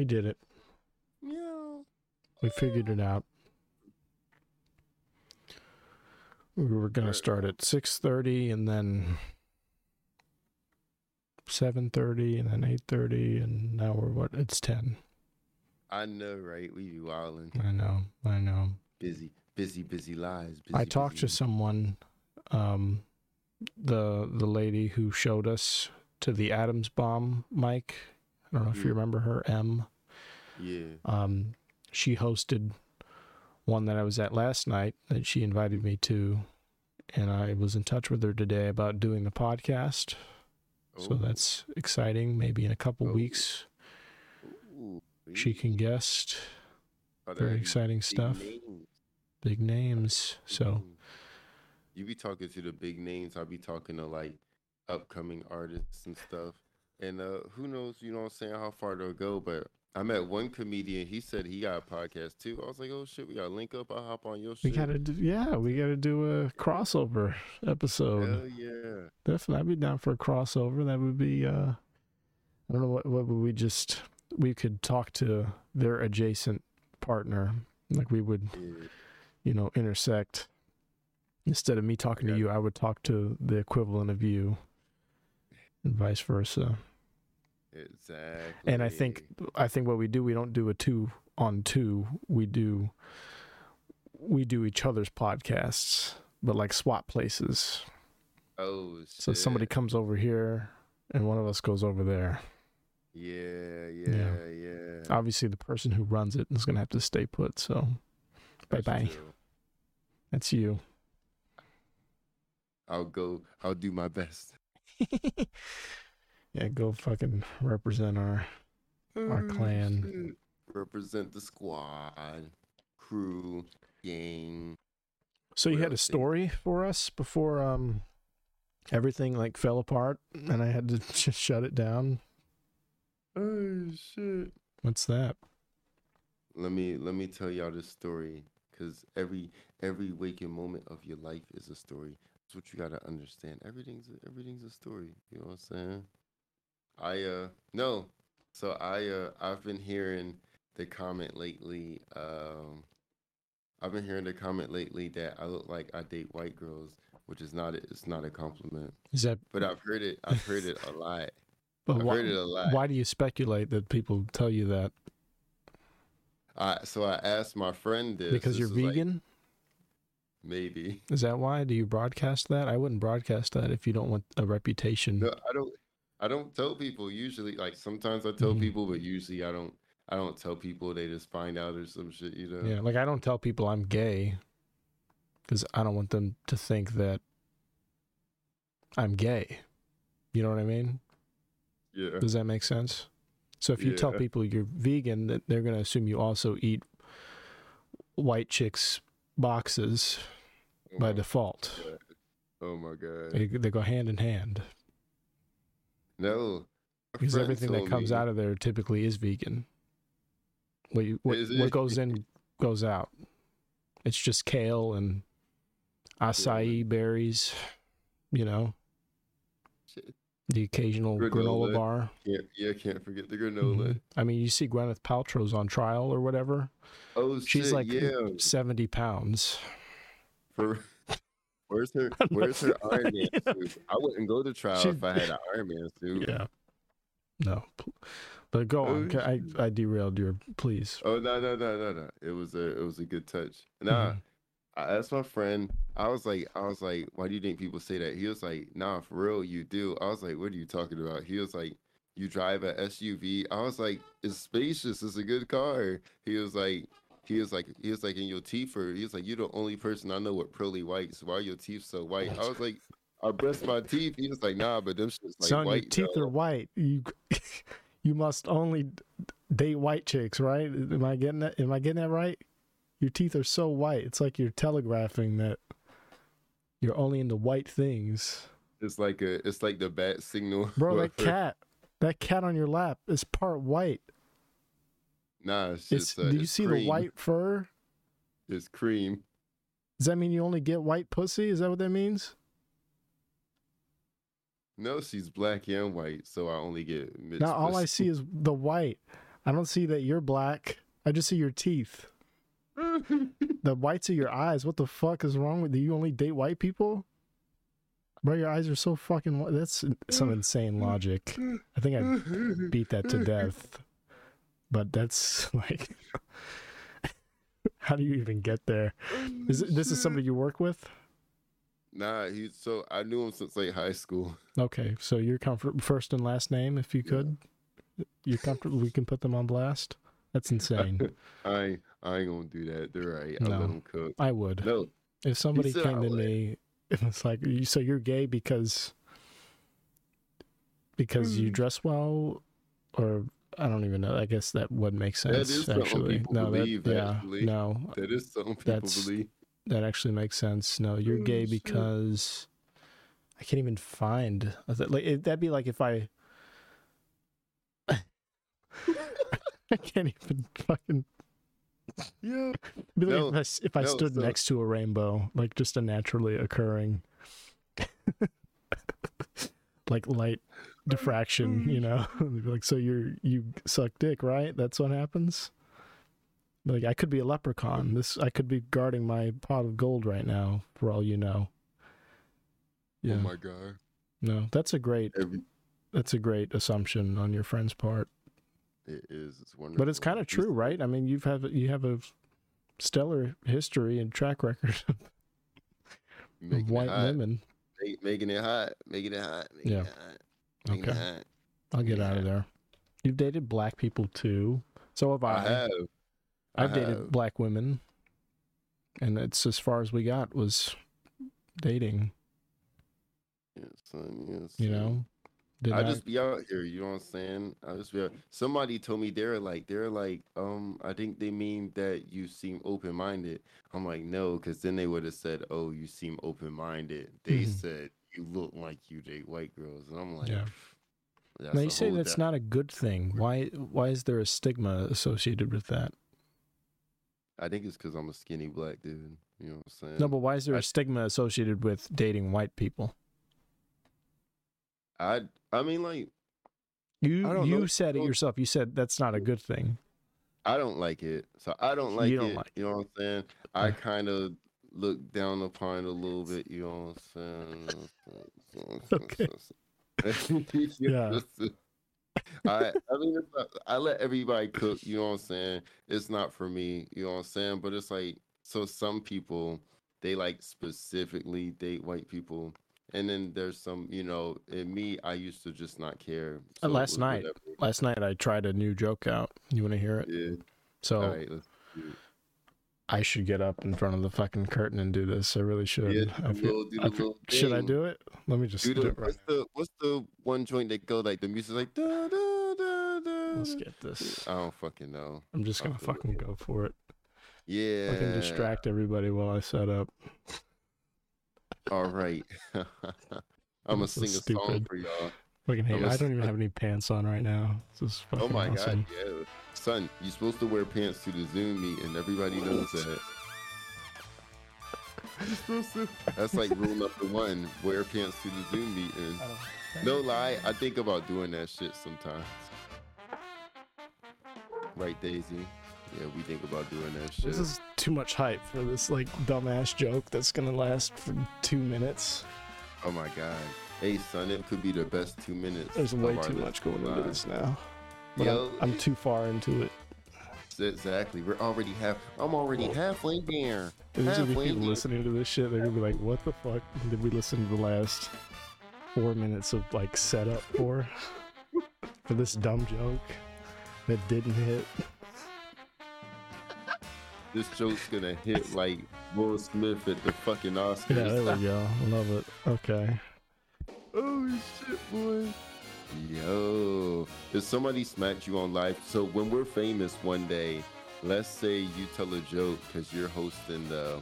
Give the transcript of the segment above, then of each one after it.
We did it. Meow. We figured it out. We were gonna start at six thirty and then seven thirty and then eight thirty and now we're what? It's ten. I know, right? We be wilding. I know. I know. Busy, busy, busy lives. Busy, I talked to someone, um, the the lady who showed us to the Adams bomb mic. I don't know if you remember her, M. Yeah. Um, she hosted one that I was at last night that she invited me to, and I was in touch with her today about doing the podcast. So Oh, that's exciting. Maybe in a couple Oh. weeks ooh, she can guest. Oh, Very exciting big stuff. names, Big names. So you be talking to the big names. I'll be talking to like upcoming artists and stuff. And uh, who knows? You know what I'm saying? How far they'll go? But I met one comedian. He said he got a podcast too. I was like, oh shit, we got to link up. I'll hop on your shit. we gotta do. Yeah, we gotta do a crossover episode. Hell yeah. Definitely, I'd be down for a crossover. That would be. uh I don't know what. What would we just? We could talk to their adjacent partner. Like we would, yeah. you know, intersect. Instead of me talking to you, I would talk to the equivalent of you, and vice versa. Exactly. And I think, I think what we do, we don't do a two on two. We do, we do each other's podcasts, but like swap places. Oh, shit. So somebody comes over here, and one of us goes over there. Yeah, yeah, yeah. obviously the person who runs it is going to have to stay put so bye-bye. that's you I'll go. I'll do my best. yeah go fucking represent our Our Oh, clan. Represent the squad, crew, gang. so you had a else do you- story for us before um everything like fell apart and i had to just shut it down Oh shit. what's that Let me let me tell y'all this story, cause every every waking moment of your life is a story. That's what you gotta understand. Everything's a, everything's a story. You know what I'm saying? I uh no. So I uh I've been hearing the comment lately. Um, I've been hearing the comment lately that I look like I date white girls, which is not it's not a compliment. is that But I've heard it. I've heard it a lot. but I've why, heard it a lot. why do you speculate that people tell you that I so I asked my friend this because this you're was like, vegan maybe. is that why do you broadcast that i wouldn't broadcast that if you don't want a reputation No, I don't. I don't tell people usually. Like sometimes I tell Mhm. people, but usually I don't. I don't tell people. They just find out or some shit. You know. Yeah, like I don't tell people I'm gay because I don't want them to think that I'm gay. You know what I mean? Yeah. Does that make sense? So if you tell people you're vegan, that they're going to assume you also eat white chicks boxes Oh by default. God. Oh my god. They, they go hand in hand No. because everything that comes me- out of there typically is vegan. What you what, Is what goes in goes out. It's just kale and acai berries, you know, Shit. the occasional granola, Granola. bar. Can't, yeah, can't forget the granola. Mhm. I mean, you see Gwyneth Paltrow's on trial or whatever. Oh She's shit, like yeah. 70 pounds. For where's her Where's her Iron Man suit? I wouldn't go to trial She- if I had an Iron Man suit. Yeah. No. But go Oh, on. I. I derailed your please. Oh no no no no no! It was a it was a good touch. Nah, Mhm. I asked my friend. I was like, I was like, why do you think people say that? He was like, Nah, for real, you do. I was like, what are you talking about? He was like, you drive a SUV. I was like, it's spacious. It's a good car. He was like, he was like, he was like, in your teeth are. He was like, you're the only person I know with pearly whites. Why are your teeth so white? I was like, I brushed my teeth. He was like, nah, but them shit's like Son, white. your teeth though." are white. You you must only date white chicks, right? Am I getting that? Am I getting that right? Your teeth are so white. It's like you're telegraphing that you're only into white things. It's like a, it's like the bat signal. Bro, that cat, that cat on your lap is part white. Nah, it's It's, just. Uh, do you see the white fur? It's cream. Does that mean you only get white pussy? Is that what that means? No, she's black and white, so I only get mixed. Now all I see is the white. I don't see that you're black. I just see your teeth. The whites of your eyes. What the fuck is wrong with you? You only date white people? Bro, your eyes are so fucking. That's some insane logic. I think I beat that to death. But that's like, how do you even get there? Is it, this is somebody you work with? Nah, he's so I knew him since like high school. Okay, so you're comfortable first and last name, if you Yeah. could. You're comfortable. We can put them on blast. That's insane. I ain't, I ain't gonna do that. They're right. I'll No. let him cook. I would. No, If somebody came to me, it it's like, "You- so you're gay because because you Hmm. dress well, or I don't even know. I guess that would make sense. is something actually, people no, believe, that, yeah, actually. no, that is something people That's- believe. that actually makes sense. No, you're gay because I can't even find. Like it, that'd be like if I. I can't even fucking. Yeah. Be like No, if I, if I no, stood so- next to a rainbow, like just a naturally occurring, like light diffraction, you mm-hmm. know. Like, so you're you suck dick, right? That's what happens. Like I could be a leprechaun. This I could be guarding my pot of gold right now, for all you know. Oh yeah. Oh my god. no, that's a great Every, that's a great assumption on your friend's part. it is. It's wonderful. But it's kind of true, right? I mean, you've have you have a stellar history and track record of Making it white hot. women. Making it hot. Making it hot. Making Yeah. it hot. Okay. it. I'll get out of there. You've dated black people too. So have I. I have. I I've dated have. black women, and it's as far as we got was dating. Yes, son. Yes. You know, did I not- just be out here, you know what I'm saying? I just be out. Somebody told me they're like they're like um I think they mean that you seem open minded. I'm like no, because then they would have said oh you seem open minded. They Mhm. said you look like you date white girls, and I'm like Yeah. Now you say that's not a good thing. Why? Why is there a stigma associated with that? I think it's because I'm a skinny black dude. You know what I'm saying? No, but why is there I- a stigma associated with dating white people? I I mean like You you know. said it yourself. You said that's not a good thing. I don't like it, so I don't like You don't it. like you know what I'm saying? I kind of look down upon a little bit. You know what I'm saying? Okay. Yeah. I I mean, not, I let everybody cook. You know what I'm saying? It's not for me. You know what I'm saying? But it's like so some people they like specifically date white people. And then there's some, you know, in me, I used to just not care. So last night. whatever. Last night I tried a new joke out. You want to hear it? Yeah. So All right. Let's do it. I should get up in front of the fucking curtain and do this. I really should. Yeah, I feel- little- I feel- should I do it? Let me just Do do the, it right what's the what's the one joint that go like the music's like da, da, da, da, Let's get this. I don't fucking know. I'm just gonna I'll do it. fucking go for it. Yeah. I can distract everybody while I set up. All right. I'm gonna so sing a song stupid. for y'all. Fucking hate. I don't even have any pants on right now. This is oh fucking Oh my awesome. god, yeah. Son, you're supposed to wear pants to the Zoom meet and everybody knows that. You're supposed to. That's like rule number one. Wear pants to the Zoom meeting. No lie, I think about doing that shit sometimes. Right, Daisy? Yeah, we think about doing that shit. This is too much hype for this like dumbass joke that's gonna last for two minutes. Oh my god. Hey, son, it could be the best two minutes. There's way too much going into this now. But Yo, I'm, I'm too far into it. exactly. We're already half. I'm already halfway there. There's gonna be Halfway people listening to this shit. They're gonna be like, "What the fuck did we listen to the last four minutes of like setup for for this dumb joke that didn't hit?" This joke's gonna hit like Will Smith at the fucking Oscars. Yeah, there we go. Love it. Okay. Oh shit, boy. Yo, if somebody smacked you on live, so when we're famous one day, let's say you tell a joke because you're hosting the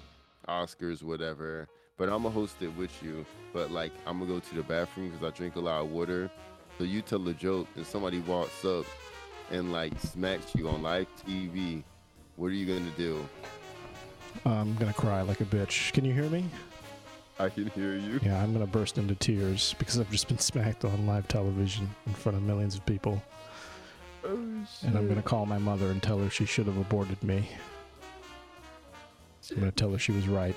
Oscars, whatever, but I'm gonna host it with you. But like, I'm gonna go to the bathroom because I drink a lot of water. So you tell a joke and somebody walks up and like smacks you on live TV. What are you gonna do? I'm gonna cry like a bitch. Can you hear me? I can hear you. Yeah, I'm gonna burst into tears because I've just been smacked on live television in front of millions of people. Oh, and I'm gonna call my mother and tell her she should have aborted me. I'm gonna tell her she was right.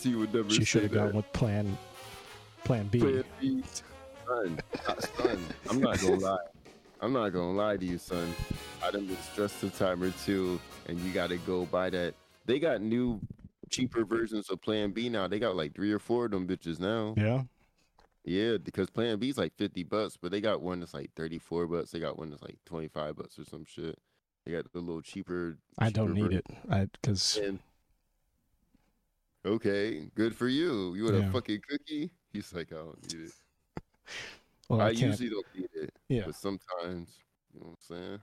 She would never She should have gone with plan plan B. Plan B. Son, son, I'm not gonna lie. I'm not gonna lie to you, son. I done been stressed a time or two, and you gotta go by that. They got new, cheaper versions of Plan B now. They got like three or four of them bitches now. Yeah. Yeah, because Plan B is like 50 bucks, but they got one that's like 34 bucks. They got one that's like 25 bucks or some shit. They got the little cheaper. I don't cheaper need it. I because. Okay, good for you. You want Yeah. a fucking cookie? He's like, I don't need it. well, I, I, usually don't need it, Yeah. but sometimes, you know what I'm saying?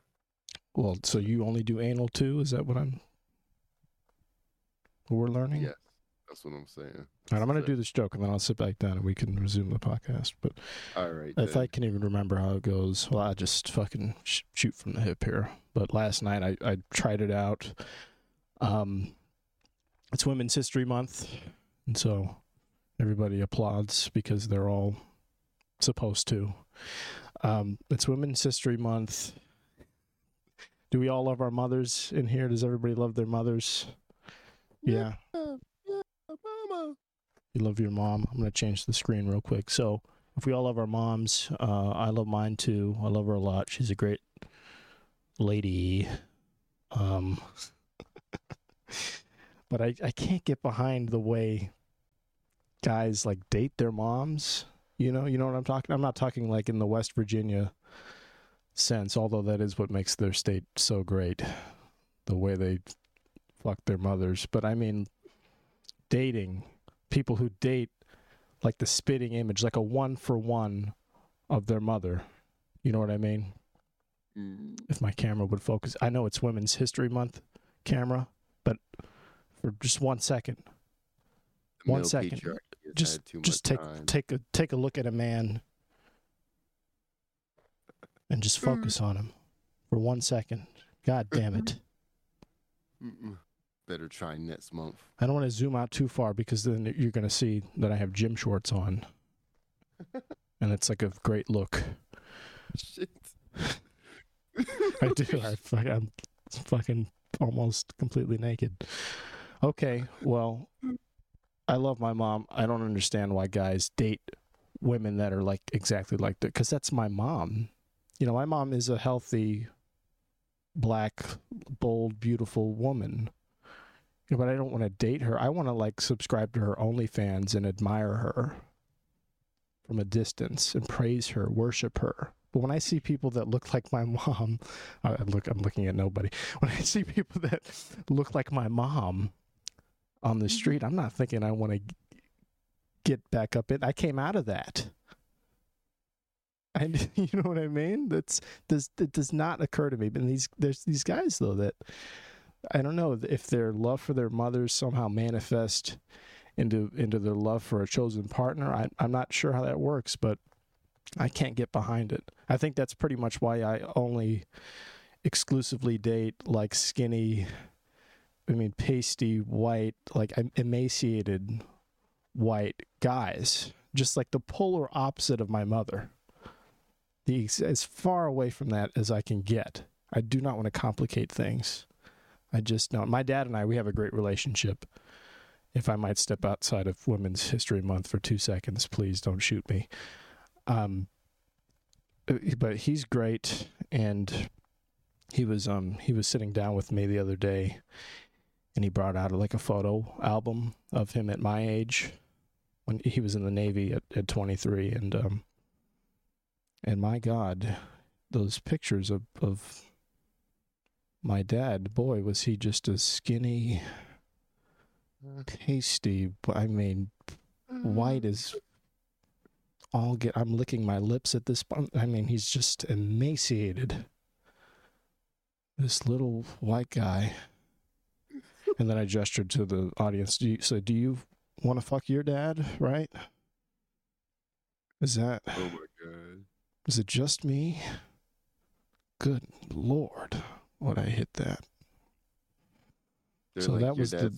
Well, so you only do anal too? Is that what I'm? We're learning? Yes, that's what I'm saying. All right, I'm gonna do this joke and then I'll sit back down and we can resume the podcast. But All right. if then. I can even remember how it goes, well, I just fucking sh- shoot from the hip here. But last night I, I tried it out. Um, it's Women's History Month, and so everybody applauds because they're all supposed to. Um, it's Women's History Month. Do we all love our mothers in here? Does everybody love their mothers? Yeah. yeah, mama. You love your mom. I'm going to change the screen real quick. So, if we all love our moms, uh, I love mine too. I love her a lot. She's a great lady. Um, but I, I can't get behind the way guys like date their moms. You know, you know what I'm talking. I'm not talking like in the West Virginia sense, although that is what makes their state so great, the way they fuck their mothers. But I mean, dating people who date like the spitting image, like a one for one of their mother. You know what I mean? Mm, If my camera would focus, I know it's Women's History Month camera, but for just one second, the One second. just just take time. take a take a look at a man and just Mm. focus on him for one second. God damn it. Mm-mm. Better try next month. I don't want to zoom out too far because then you're going to see that I have gym shorts on. and it's like a great look. Shit. I do. I, I'm fucking almost completely naked. Okay, well, I love my mom. I don't understand why guys date women that are like exactly like that because that's my mom. You know, my mom is a healthy, black, bold, beautiful woman. You know, but I don't want to date her. I want to like subscribe to her OnlyFans and admire her from a distance and praise her, worship her. But when I see people that look like my mom, I I look. I'm looking at nobody. When I see people that look like my mom on the mm-hmm. street, I'm not thinking I want to get back up in. I came out of that. And you know what I mean? That's does it does not occur to me. But these there's these guys though that I don't know if their love for their mothers somehow manifest into into their love for a chosen partner. I, I'm not sure how that works, but I can't get behind it. I think that's pretty much why I only exclusively date like skinny, I mean pasty white, like emaciated white guys, just like the polar opposite of my mother. The as far away from that as I can get. I do not want to complicate things. I just know my dad and I we have a great relationship. If I might step outside of Women's History Month for two seconds, please don't shoot me. Um, uh, but he's great, and he was um he was sitting down with me the other day, and he brought out like a photo album of him at my age, when he was in the Navy at, at 23, and um, and my God, those pictures of of my dad, boy, was he just a skinny, pasty. I mean, white mm. as all get. I'm licking my lips at this point. I mean, he's just emaciated. This little white guy. And then I gestured to the audience. Do you, so, do you want to fuck your dad? Right? Is that? Oh my god. Is it just me? Good lord, would I hit that? They're So like that was the-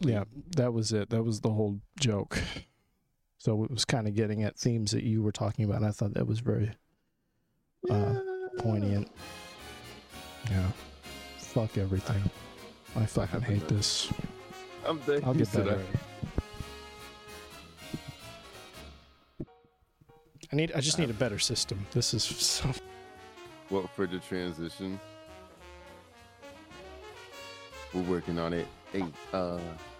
Yeah, that was it. That was the whole joke. So it was kind of getting at themes that you were talking about. And I thought that was very, uh, poignant. Yeah. Fuck everything. I fucking hate another- this. I'm dead. I'll You get said better. I need. I just need a better system. This is so. I- What for the transition? We're working on it. Hey, uh,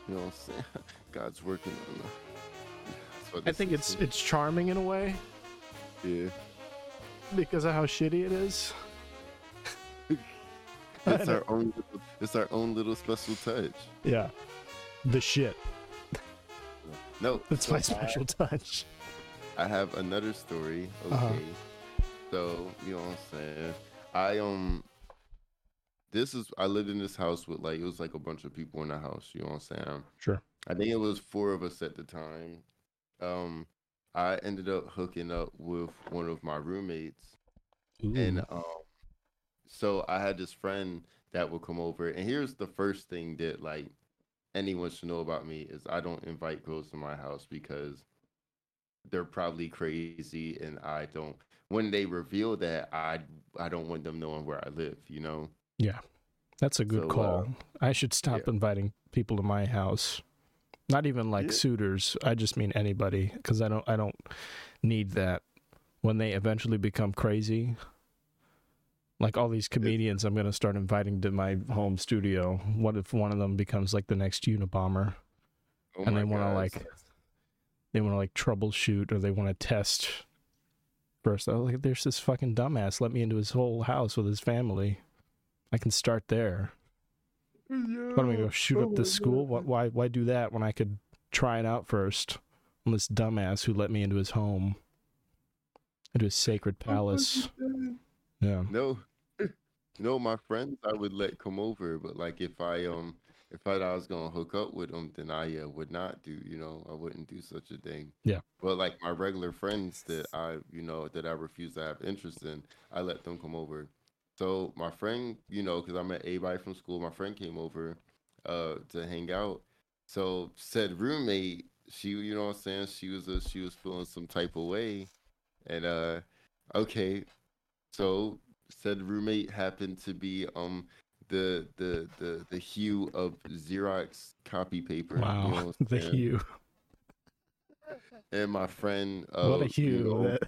you know what I'm saying? God's working on it. I think is. it's it's charming in a way yeah. because of how shitty it is. It's our own. Little, it's our own little special touch. Yeah. The shit. No, That's so my I- special touch. I have another story. Okay. Uh-huh. So, you know what I'm saying? I um this is I lived in this house with like it was like a bunch of people in the house, you know what I'm saying? Sure. I think it was four of us at the time. Um I ended up hooking up with one of my roommates and um so I had this friend that would come over and here's the first thing that like anyone should know about me is I don't invite girls to my house because they're probably crazy and I don't when they reveal that I I don't want them knowing where I live, you know. Yeah, that's a good so, call. uh, I should stop yeah. inviting people to my house. Not even like Yeah. suitors. I just mean anybody because I don't. I don't need that. When they eventually become crazy, like all these comedians, I'm gonna start inviting to my home studio. What if one of them becomes like the next Unabomber? Oh And they wanna, like, They want to like troubleshoot or they want to test. First, oh, like there's this fucking dumbass. Let me into his whole house with his family. I can start there. What am I gonna go shoot Oh up this school? Why, why why do that when I could try it out first on this dumbass who let me into his home, into his sacred palace? Yeah, No, no, my friends I would let come over, but like if I um if I, I was gonna hook up with them, then I uh, would not do. You know, I wouldn't do such a thing. Yeah. But like my regular friends that I you know that I refuse to have interest in, I let them come over. So my friend, you know, because I met everybody from school, my friend came over uh to hang out. So said roommate, she you know what I'm saying, she was a, she was feeling some type of way. And uh okay, so said roommate happened to be um the the the the hue of Xerox copy paper. you know wow, what I'm the hue. And my friend uh what a you hue know, that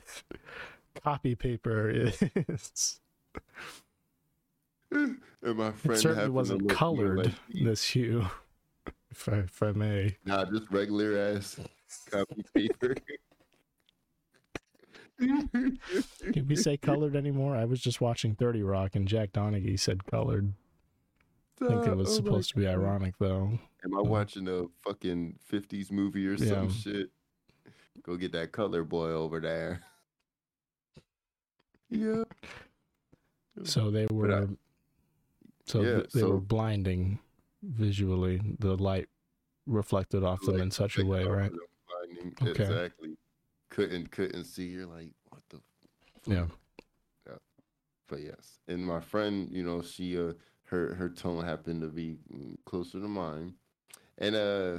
copy paper is. and my It friend certainly wasn't colored like this hue, if I, if I may. Nah, just regular ass copy paper. Can we say colored anymore? I was just watching 30 Rock and Jack Donaghy said colored. I think it was Oh supposed to be ironic though. Am I watching a fucking 50s movie or some Yeah. shit? Go get that color boy over there. Yeah. So they were I- so yeah, th- they were blinding visually. The light reflected off them Like, in such a way, right? blinding- Okay. Exactly. Couldn't couldn't see. You're like, what the Yeah. Yeah. But yes and my friend you know she uh her her tone happened to be closer to mine and uh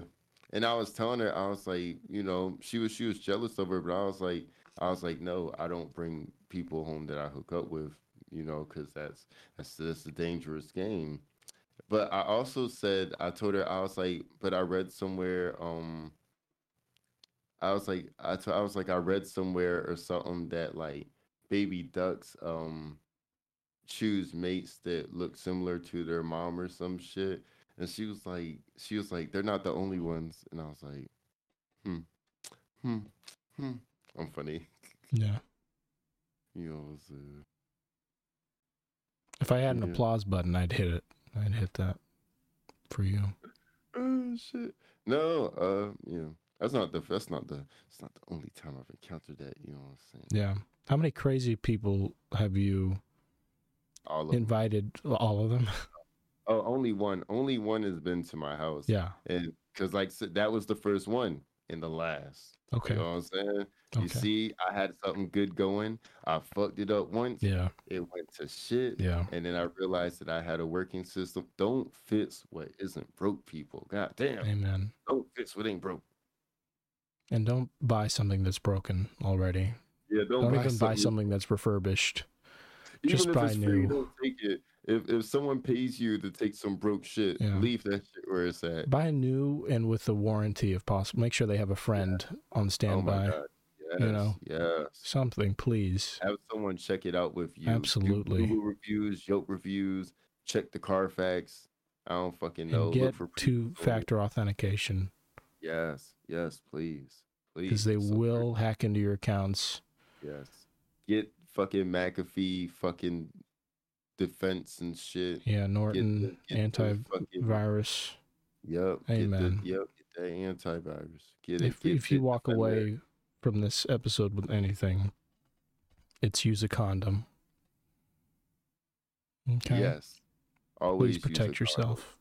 and i was telling her i was like you know she was she was jealous of her but i was like i was like no i don't bring people home that i hook up with you know because that's that's that's a dangerous game but i also said i told her i was like but i read somewhere um i was like i, t- I was like i read somewhere or something that like baby ducks um choose mates that look similar to their mom or some shit. And she was like, she was like, they're not the only ones. And I was like, hmm, hmm, hmm. I'm funny, Yeah. you know. It was, uh, If I had an Yeah. applause button, I'd hit it. I'd hit that for you. oh shit. No, uh, you know, that's not the that's not the it's not the only time I've encountered that. You know what I'm saying? Yeah. How many crazy people have you All of them. invited? All of them? Oh, only one. Only one has been to my house. yeah. And because like said, that was the first one and the last. Okay. You know what I'm saying? You see, I had something good going. I fucked it up once. Yeah. It went to shit. Yeah. And then I realized that I had a working system. Don't fix what isn't broke, people. God damn. Amen. Don't fix what ain't broke. And don't buy something that's broken already. Yeah, don't, Don't, buy even buy something- something that's refurbished. Even Just buy it's free, new. don't take it. If if someone pays you to take some broke shit, Yeah. leave that shit where it's at. Buy new and with the warranty if possible. Make sure they have a friend on Oh my standby. god. Yes. you know. Yes. Something, please. Have someone check it out with you. Absolutely. Google reviews, Yelp reviews, check the Carfax. I don't fucking know. and get two-factor authentication Yes, yes, please, please. because they So, will hack into your accounts. Yes. Get fucking McAfee fucking defense and shit. Yeah, Get Norton get the fucking antivirus. Yep. Amen. Get the, yep. Get that antivirus. Get it. If get if you walk away from this episode with anything, it's use a condom. Okay. Yes. Always Please protect yourself.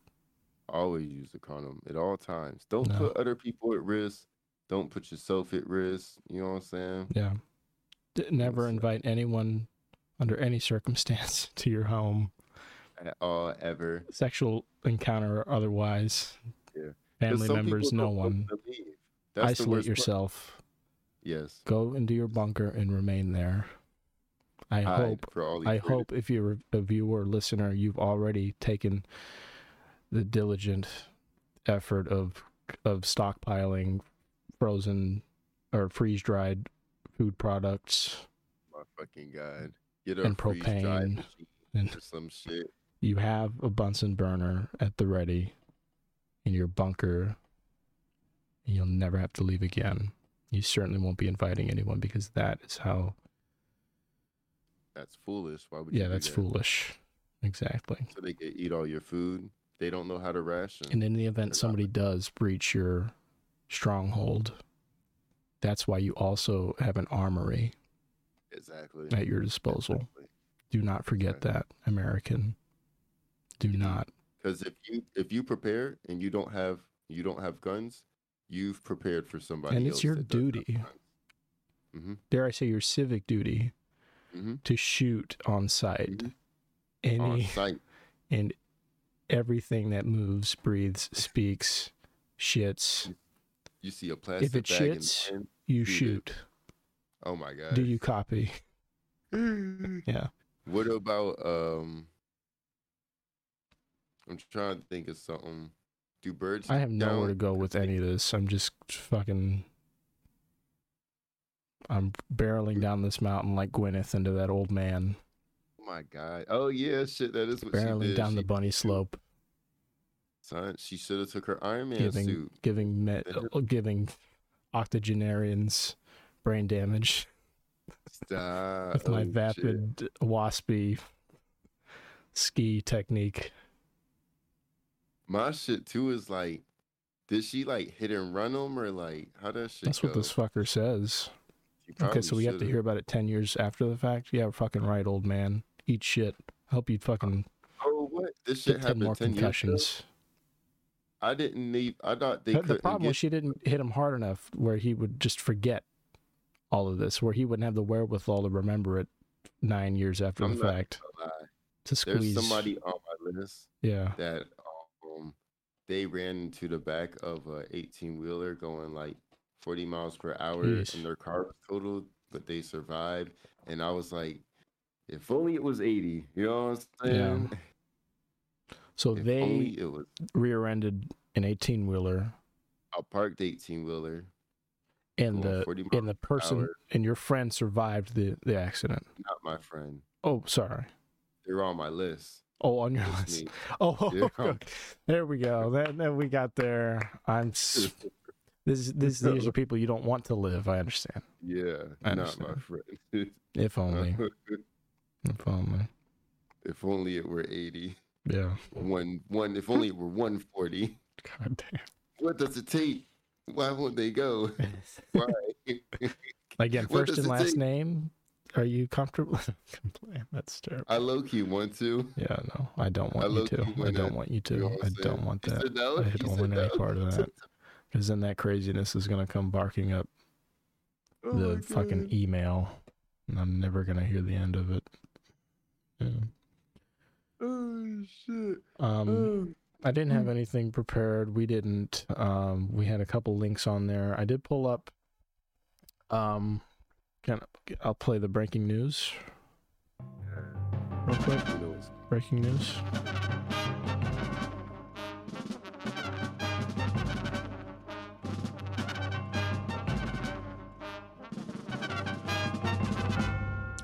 Always use a condom at all times. Don't No. put other people at risk. Don't put yourself at risk. You know what I'm saying? Yeah. Never invite anyone under any circumstance to your home, At all ever. sexual encounter or otherwise. Yeah. Family members, no one. Isolate worst part. yourself. Yes. Go into your bunker and remain there. I Hide hope for all I hope if you're a viewer or listener, you've already taken the diligent effort of of stockpiling frozen or freeze dried food products. My fucking god. Get a and propane and- some shit. You have a Bunsen burner at the ready in your bunker. And you'll never have to leave again. You certainly won't be inviting anyone because that is how. That's foolish. Why would Yeah, that's that? foolish. Exactly. So they can eat all your food. They don't know how to ration. And in the event They're not- somebody does breach your stronghold, that's why you also have an armory exactly. at your disposal. Exactly. Do not forget Exactly. that, American. Do not. Because if you if you prepare and you don't have you don't have guns, you've prepared for somebody. And it's your that does have duty. Mhm. Dare I say your civic duty Mhm. to shoot on sight Mhm. any On site. and everything that moves, breathes, speaks, shits. You see a plastic it bag in the shits, You Shoot it. Shoot. Oh my god. Do you copy? Yeah. What about um? I'm trying to think of something. Do birds? I have nowhere to go with any of this. I'm just fucking. I'm barreling down this mountain like Gwyneth into that old man, Oh my god! Oh yeah, shit. That is what she barreling did. down the She- bunny slope, Son, she should have took her Iron Man giving suit. giving me, uh, giving octogenarians brain damage Stop. Ah, with my Oh, shit. vapid waspy ski technique. My shit too is like, did she like hit and run them or like how does shit That's go? what this fucker says. Okay, so we have to hear about it ten years after the fact. Yeah, fucking right, old man. Eat shit. I hope you fucking Oh, oh what? This shit happened more ten years ago. concussions. I didn't need. I thought they The- the problem was she didn't hit him hard enough where he would just forget all of this, where he wouldn't have the wherewithal to remember it nine years after I'm the fact gonna lie. There's squeeze. somebody on my list yeah, that um they ran into the back of a 18 wheeler going like 40 miles per hour Jeez. and their car was totaled, but they survived. And I was like, if only it was 80. You know what I'm saying? Yeah. so If they was rear-ended an eighteen wheeler, a parked 18 wheeler. And the and the person hour. and your friend survived the the accident. Not my friend. Oh, sorry. They're on my list. Oh, on your list. me. Oh, Yeah. okay. there we go. Then, then we got there. I'm. This, this, these are people you don't want to live. I understand. yeah, I not my friend. If only. if only. if only it were 80. Yeah. One, one. If only it were 140. God damn. What does it take? Why won't they go? Why? Again, first and last take? name. Are you comfortable? That's terrible. I low key want to. Yeah, no, I don't I want you low-key to. I don't want you to. You know I don't want that. no. I don't want any part of that. Because then that craziness is gonna come barking up Oh the fucking God. email, and I'm never gonna hear the end of it. Yeah. Oh shit. Um, Oh. I didn't have anything prepared. We didn't. Um, we had a couple links on there. I did pull up. Um, can I'll play the breaking news. real quick? You know, it's Breaking news.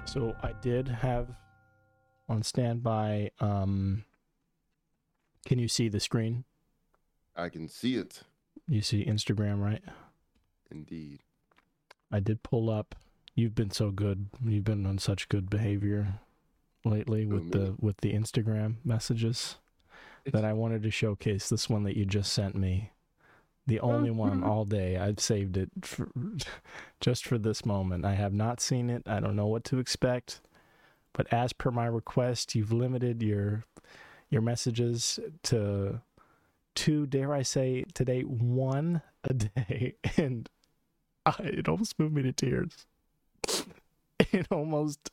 So I did have on standby. Um, can you see the screen? I can see it. You see Instagram, right? Indeed. I did pull up. You've been so good. You've been on such good behavior lately Who, with the with the Instagram messages that I wanted to showcase this one that you just sent me. The oh. only one all day. I've saved it for, just for this moment. I have not seen it. I don't know what to expect. But as per my request, you've limited your your messages to two, dare I say, today one a day, and I, it almost moved me to tears. It almost,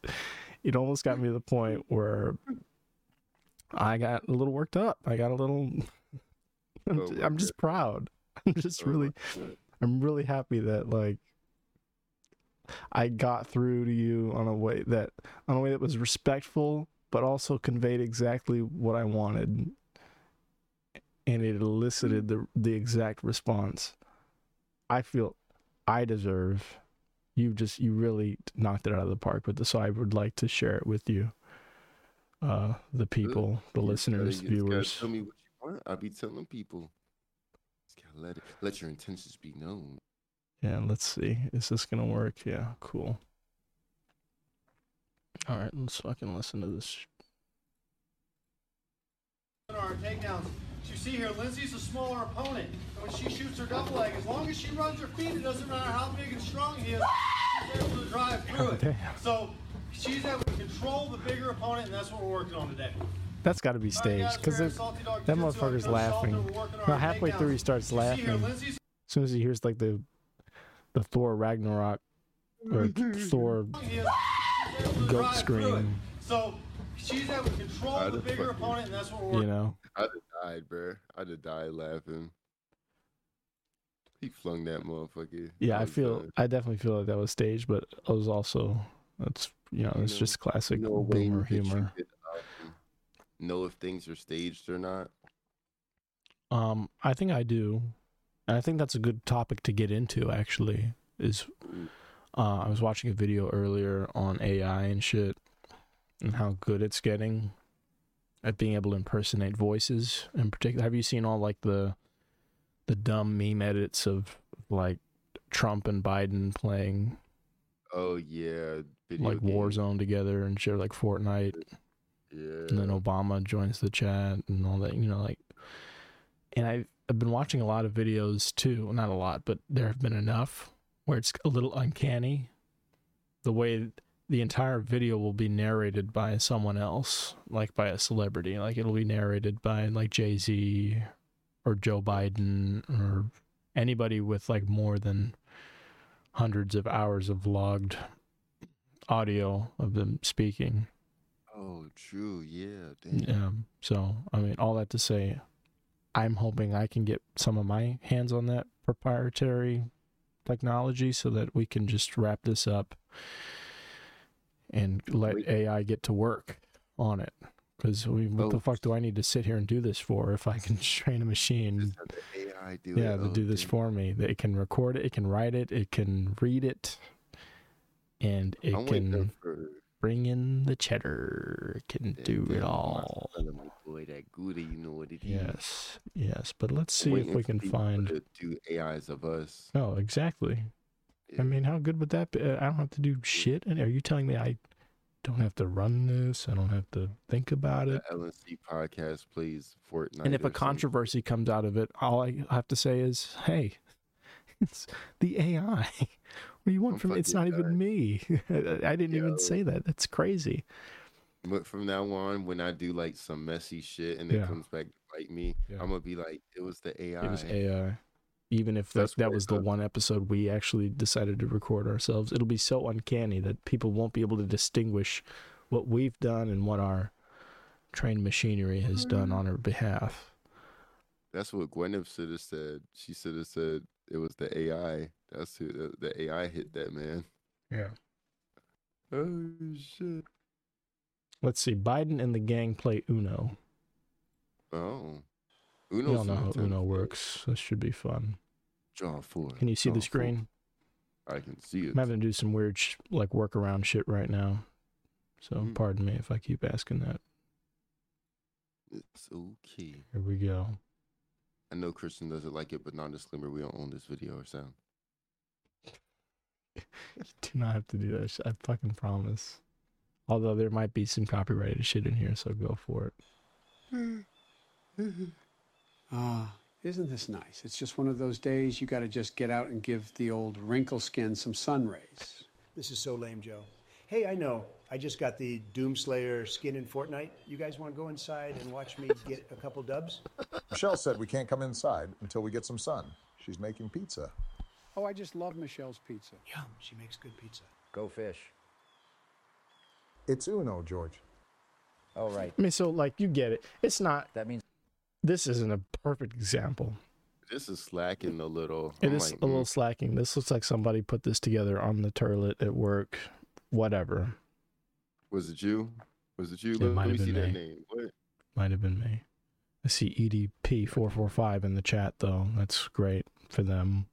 it almost got me to the point where I got a little worked up. I got a little. I'm, Oh I'm just proud. I'm just Oh really, I'm really happy that like I got through to you on a way that on a way that was respectful, but also conveyed exactly what I wanted, and it elicited the the exact response I feel I deserve. You just you really knocked it out of the park with this, so I would like to share it with you, uh, the people, the You listeners, gotta- you viewers. Tell me what you want. I'll be telling people. Gotta let it, let your intentions be known. Yeah, let's see. Is this gonna work? Yeah, cool. All right, let's fucking listen to this. our takedowns. As you see here, Lindsay's a smaller opponent. And when she shoots her double leg, as long as she runs her feet, it doesn't matter how big and strong he is, she's able to drive through oh, it. Damn. So she's able to control the bigger opponent, and that's what we're working on today. That's got to be All right, staged because we're at Salty Dog that motherfucker's laughing. We're working on Now our halfway through, he starts You see here, laughing. As soon as he hears like the the Thor Ragnarok or Thor strong, he is, she's able to goat drive scream, So she's able to control I'd the bigger fucking- opponent, and that's what we're you know. I'd have died, bruh. I'd have died laughing. He flung that motherfucker. Yeah, I feel done. I definitely feel like that was staged, but it was also that's you know You it's know- just classic You know boomer humor. could, um, know if things are staged or not. Um, I think I do, and I think that's a good topic to get into. Actually, is Ooh, uh, I was watching a video earlier on AI and shit, and how good it's getting at being able to impersonate voices. In particular, have you seen all like the the dumb meme edits of like Trump and Biden playing Oh yeah, video like game. Warzone together and shit, like Fortnite? Yeah. and then Obama joins the chat and all that, you know, like. And I've, I've been watching a lot of videos too. Not a lot, but there have been enough where it's a little uncanny. The way the entire video will be narrated by someone else, like by a celebrity. Like it'll be narrated by like Jay Z or Joe Biden or anybody with like more than hundreds of hours of logged audio of them speaking. Oh, true. Yeah. Damn. Yeah. So, I mean, all that to say, I'm hoping I can get some of my hands on that proprietary technology so that we can just wrap this up and let AI get to work on it. Because what the Oh. fuck do I need to sit here and do this for if I can train a machine? The AI do Yeah, it. to Oh, do this oh, for me. It can record it, it can write it, it can read it, and it I'm can bring in the cheddar. Can do it all. boy, that Gouda, you know what it is. Yes, yes, but let's see if we can find. to do AIs of us. No, exactly. Yeah. I mean, how good would that be? Uh, I don't have to do shit. And are you telling me I don't have to run this? I don't have to think about the it. L&C podcast plays Fortnite. And if a controversy comes out of it, all I have to say is, "Hey, it's the AI." What do you want I'm from? It's not even me. I didn't Yo. even say that. That's crazy. But from now on, when I do like some messy shit and Yeah. it comes back to bite me, Yeah. I'm gonna be like, it was the AI. It was AI. Even if that, That's that what was the one episode we actually decided to record ourselves, it'll be so uncanny that people won't be able to distinguish what we've done and what our trained machinery has done mm-hmm. on our behalf. That's what Gwyneth should have said. She should have said it was the AI. That's who the, the AI hit that man. Yeah. Oh shit. Let's see. Biden and the gang play Uno. Oh. We Uno's all know how. Uno works. This should be fun. John four. Can you see draw the four. screen? I can see it. I'm having to do some weird sh- like workaround shit right now. So Mhm. pardon me if I keep asking that. It's okay. Here we go. I know Christian doesn't like it, but non-disclaimer: we don't own this video or sound. you Do not have to do that. I fucking promise. Although there might be some copyrighted shit in here, so go for it. Ah, isn't this nice? It's just one of those days you got to just get out and give the old wrinkle skin some sun rays. This is so lame, Joe. Hey, I know. I just got the Doomslayer skin in Fortnite. You guys want to go inside and watch me get a couple dubs? Michelle said we can't come inside until we get some sun. She's making pizza. Oh, I just love Michelle's pizza. Yum, she makes good pizza. Go fish. It's Uno, George. Oh, right. I mean, so like you get it. It's not. That means This isn't a perfect example. This is slacking a little. It I'm is like, a little slacking. This looks like somebody put this together on the toilet at work. Whatever. Was it you? Was it you? It Let, might me have see been that me. name. What? Might have been me. I see EDP four four five in the chat though. That's great for them.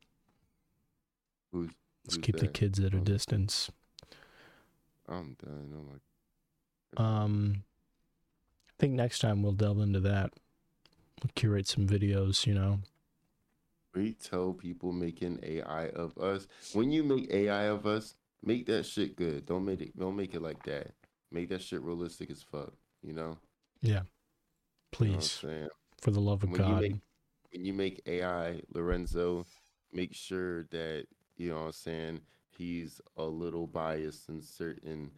Who's? Let's who's keep the kids at a Oh. distance. I'm done. I'm like, Um, I think next time we'll delve into that. We'll curate some videos. You know. we tell people making AI of us. When you make AI of us, make that shit good. Don't make it. Don't make it like that. Make that shit realistic as fuck. You know. Yeah. You know Please, for the love of when you God. make when you make AI Lorenzo, make sure that you know what I'm saying he's a little biased in certain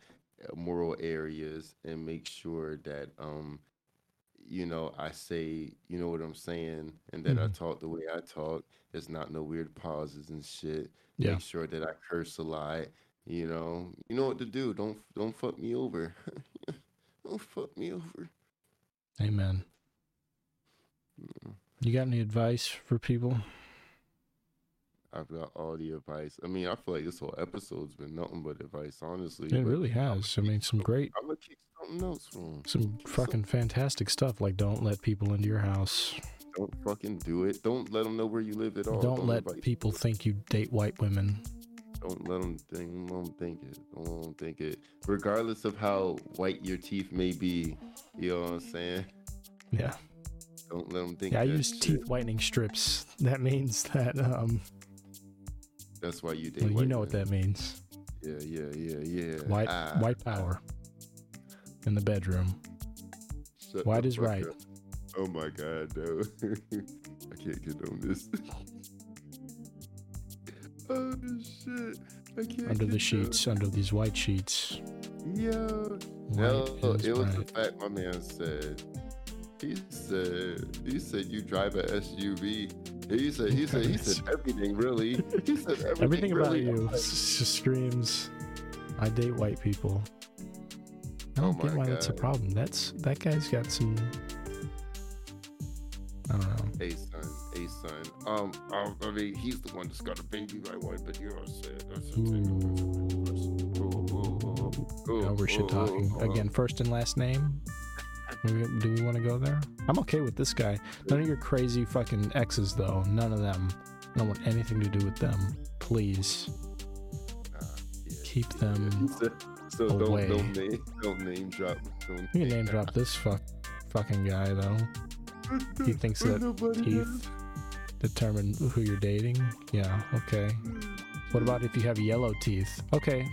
uh, moral areas, and make sure that um you know I say you know what I'm saying, and that I Mhm. talk the way I talk. There's not no weird pauses and shit. Yeah. Make sure that I curse a lot. You know, you know what to do. Don't don't fuck me over. don't fuck me over. Amen. You got any advice for people? I've got all the advice. I mean, I feel like this whole episode's been nothing but advice, honestly. It really has. I mean, some great, I'm gonna kick something else from. some fucking fantastic stuff. Like, don't let people into your house. Don't fucking do it. Don't let them know where you live at all. Don't let people think you date white women. Don't let them think. Don't think it. Don't think it. Regardless of how white your teeth may be, you know what I'm saying. Yeah. Don't let them think. Yeah, I use shit. teeth whitening strips. That means that um, That's why you date. well, you know what that means. Yeah, yeah, yeah, yeah. White, Ah, white power in the bedroom. shut white is right. up. Oh my god, no. I can't get on this. oh shit. I can't Under the get down. sheets, under these white sheets. Yo. White No, is it was the fact my man said. He said he said you drive a SUV. He said he said he said everything really. He said everything, Everything about really. you s- just screams, I date white people. I Oh don't get my why that's a problem. That's that guy's got some. I don't know. A son, a son. Um, um, I mean, he's the one that's got a baby by white, but you know what I'm saying. That's the thing. Ooh, Now we're shit talking again. First and last name. Do we, do we want to go there? I'm okay with this guy. None of your crazy fucking exes, though. None of them. I don't want anything to do with them. Please Nah, yeah, keep yeah. them. So, so away. don't don't name don't name drop. Don't You can name drop this fuck fucking guy though. He thinks that Nobody teeth determine who you're dating. Yeah. Okay. What about if you have yellow teeth? Okay.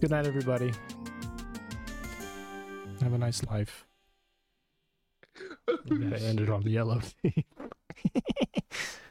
Good night, everybody. Have a nice life. knows. You gotta end it on the yellow teeth.